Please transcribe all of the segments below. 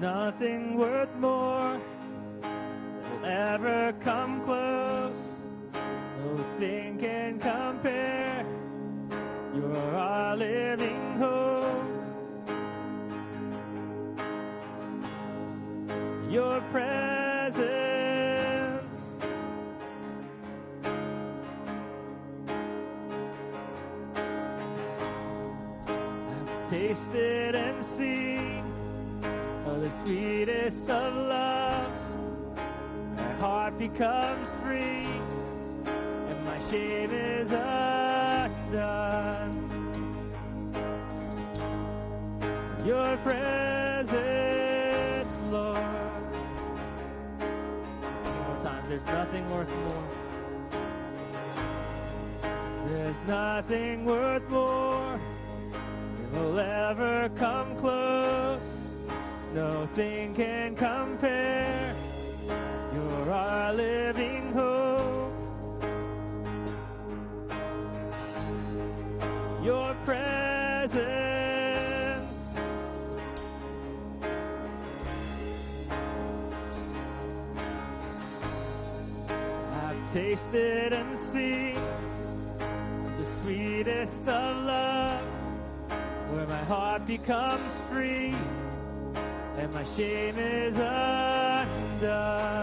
nothing worth more will ever come close. No thing can compare. You're our living hope. Your presence. I've tasted and seen sweetest of loves. My heart becomes free, and my shame is undone. Your presence, Lord. One more time. There's nothing worth more. There's nothing worth more that will ever come close. Nothing can compare. You're our living hope. Your presence. I've tasted and seen the sweetest of loves, where my heart becomes free and my shame is undone.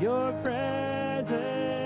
your presence.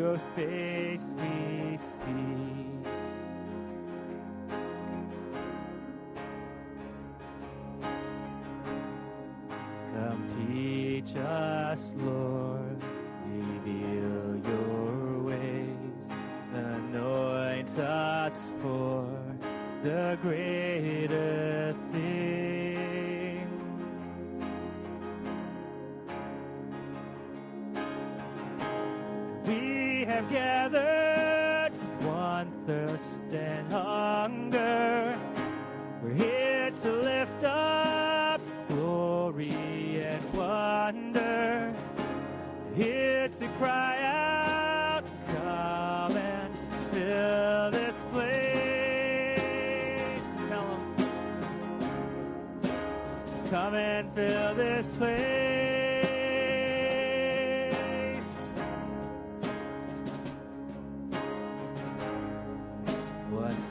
your face we see. Come teach us, Lord, reveal your ways, anoint us for the grace.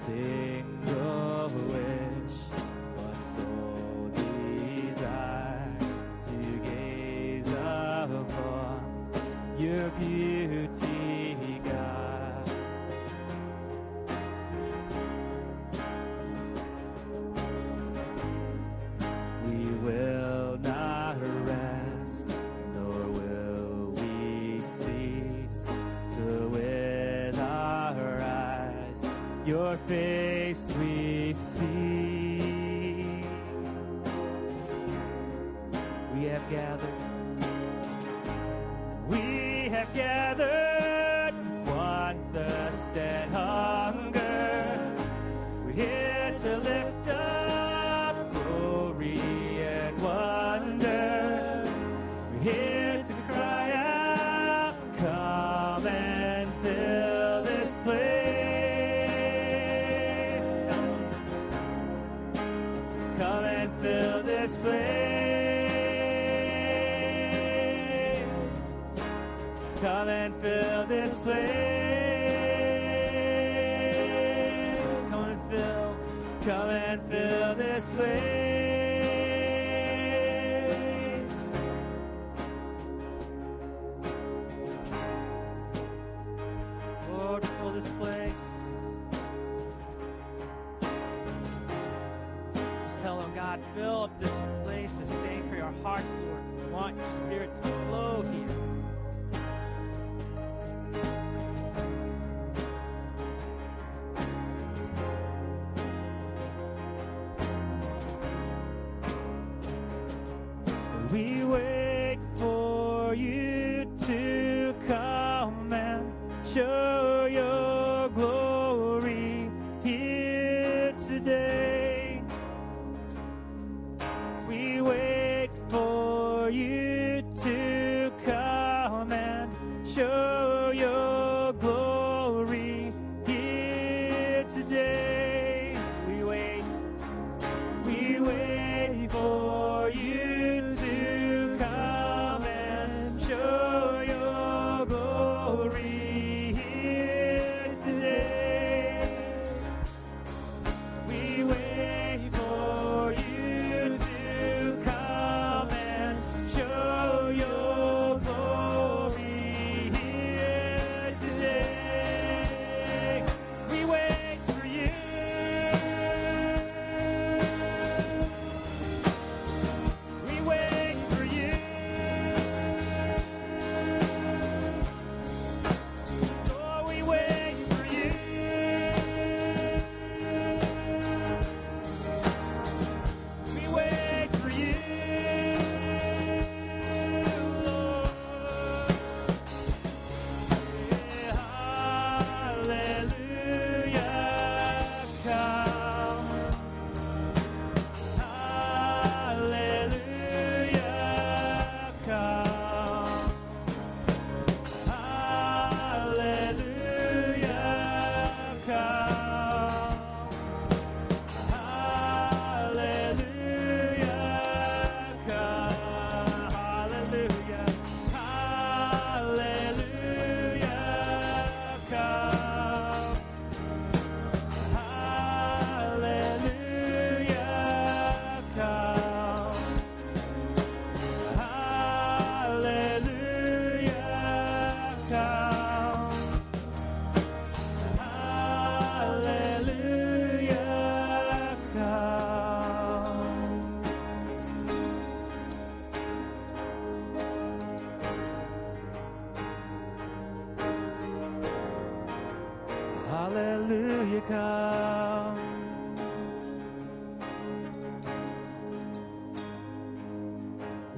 single wish, one sole to gaze upon your beauty. your face. fill this place. Come and fill this place. Come and fill, come and fill this place.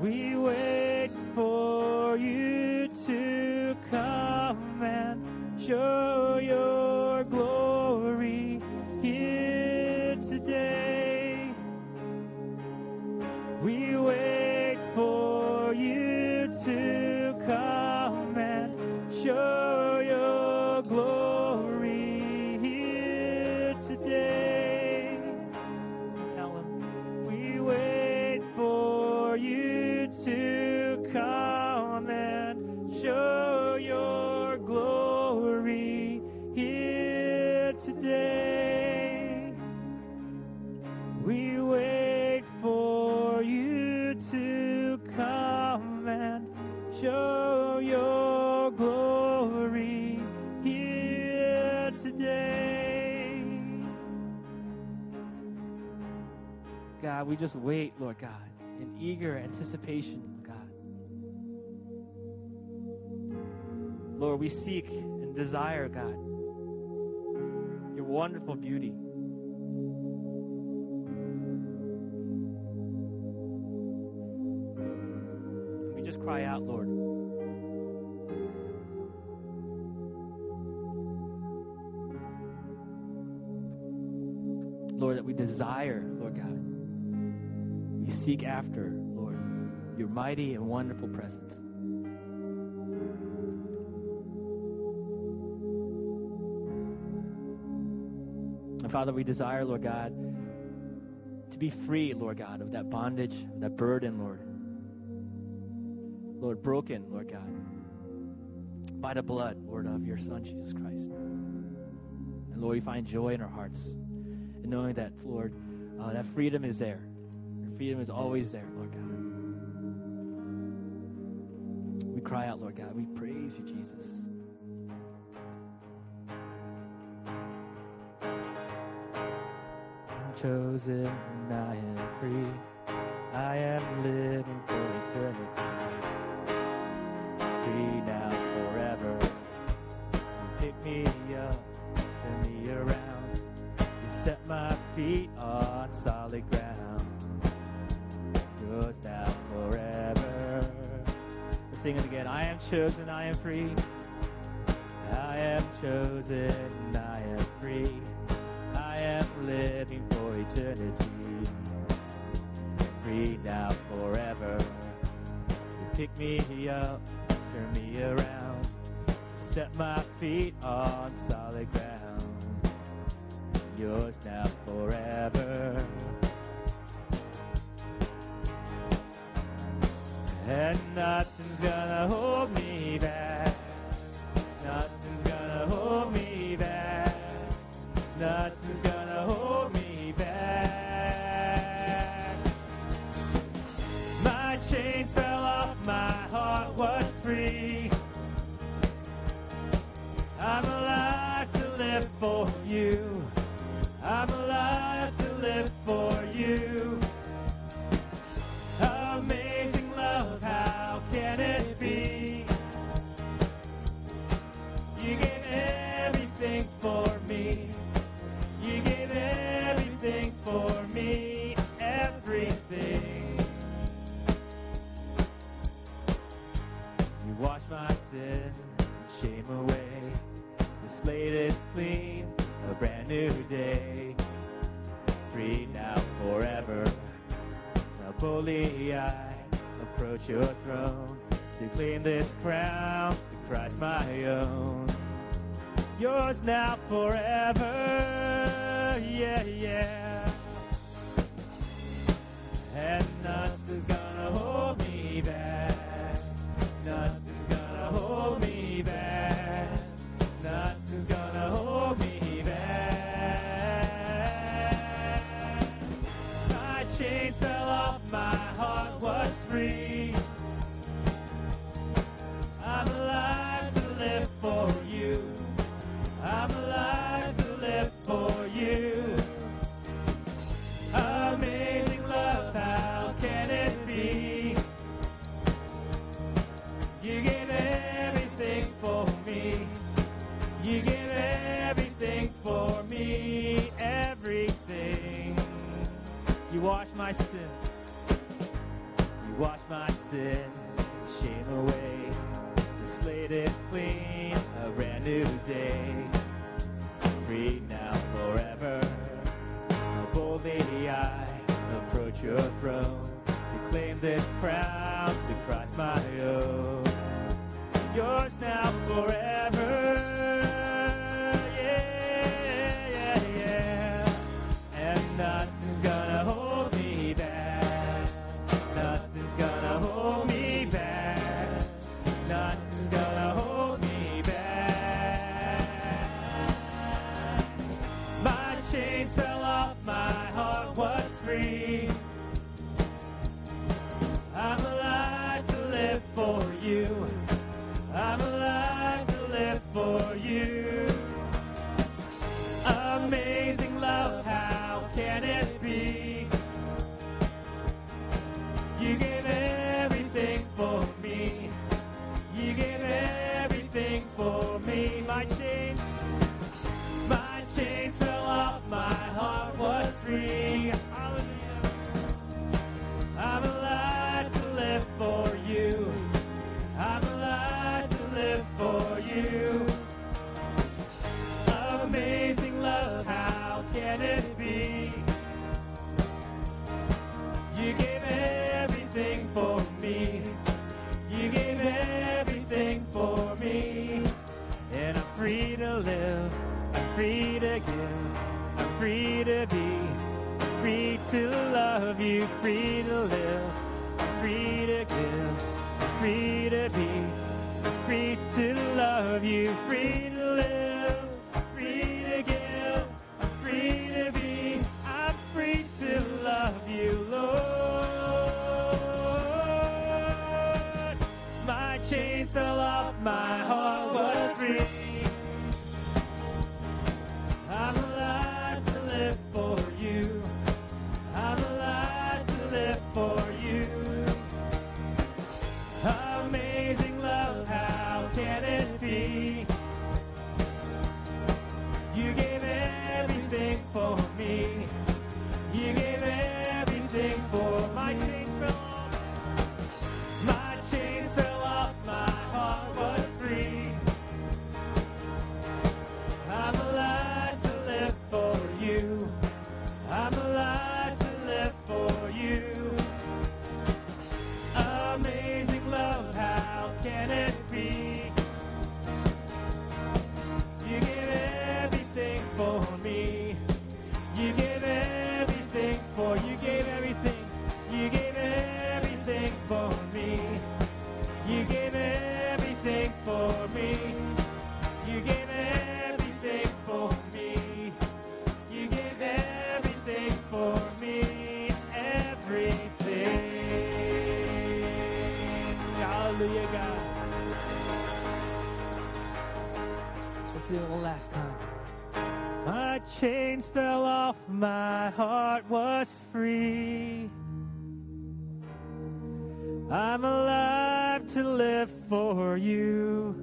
We just wait, Lord God, in eager anticipation, God. Lord, we seek and desire, God, your wonderful beauty. We just cry out, Lord. Lord, that we desire. We seek after, Lord, your mighty and wonderful presence. And Father, we desire, Lord God, to be free, Lord God, of that bondage, that burden, Lord. Lord, broken, Lord God, by the blood, Lord, of your Son, Jesus Christ. And Lord, we find joy in our hearts in knowing that, Lord, uh, that freedom is there. Freedom is always there, Lord God. We cry out, Lord God. We praise you, Jesus. I'm chosen, and I am free. I am living for eternity. Free now, forever. You pick me up, turn me around. You set my feet on solid ground. Yours now, forever. Let's sing it again. I am chosen, I am free. I am chosen, I am free. I am living for eternity. Free now, forever. You pick me up, turn me around, set my feet on solid ground. Yours now, forever. And nothing's gonna hold me claim this crown to Christ my own. Yours now forever. off, my heart was free. I'm alive to live for you.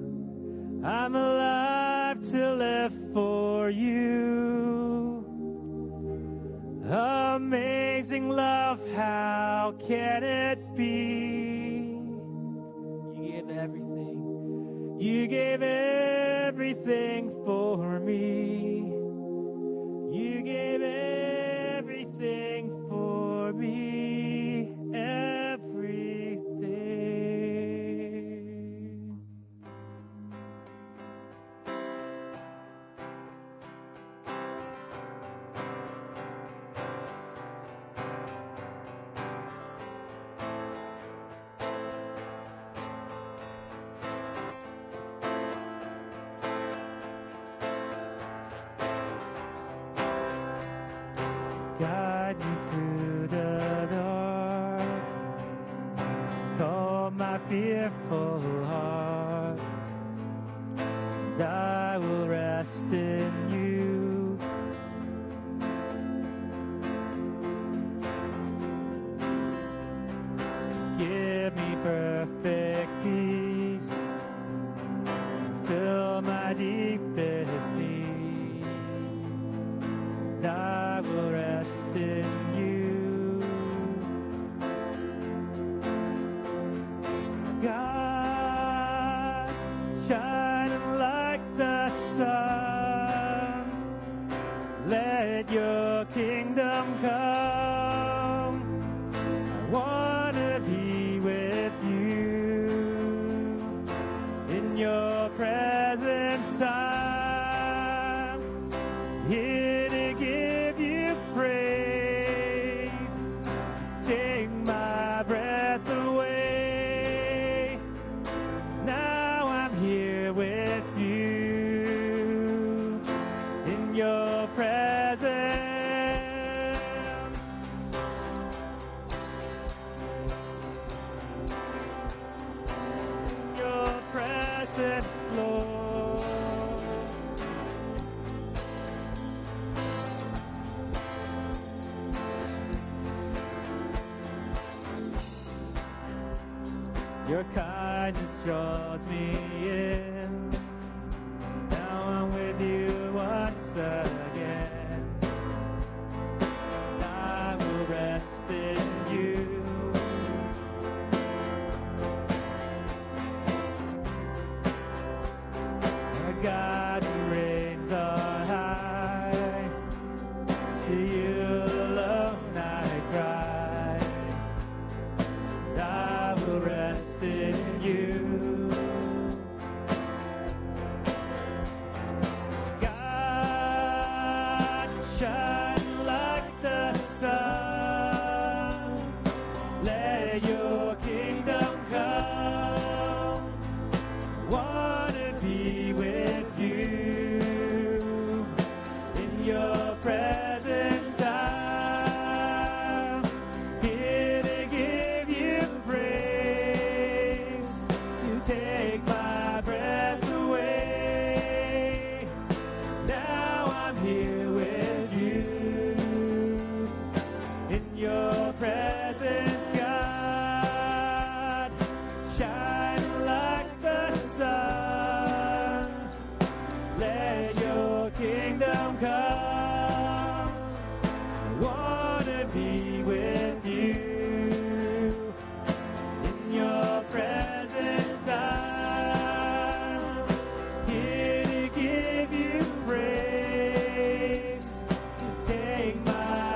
I'm alive to live for you. Amazing love, how can it be? You gave everything. You gave everything for me. fearful heart. And I will rest in you.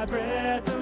Breath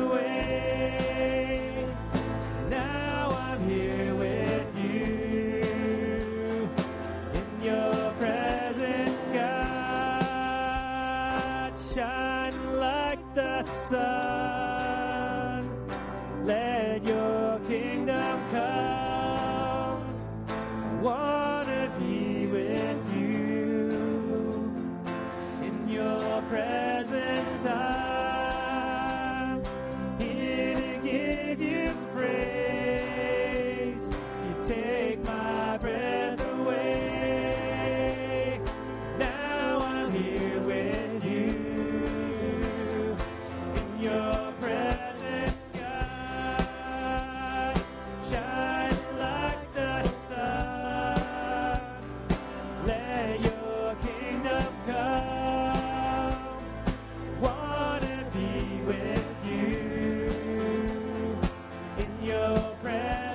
your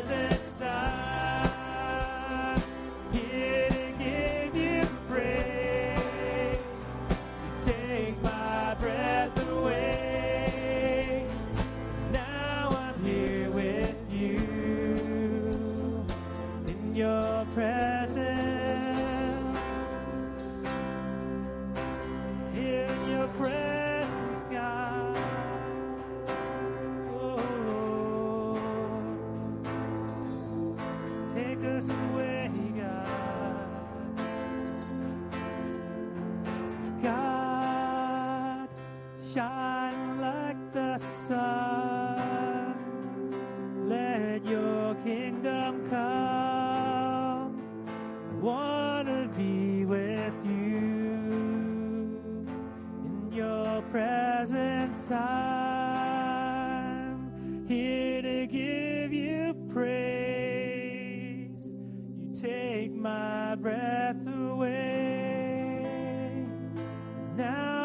my breath away. Now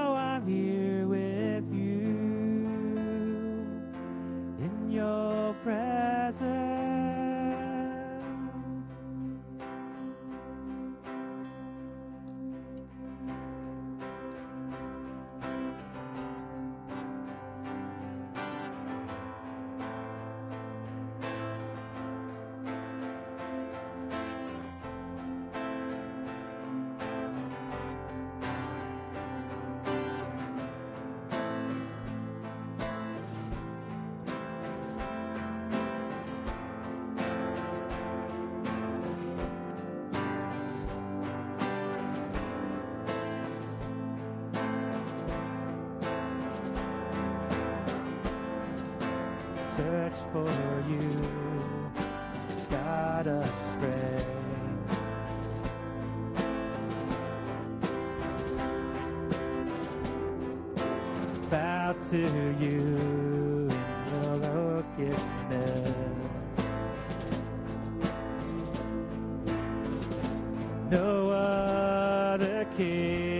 to you in your brokenness. No other king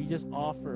we just offer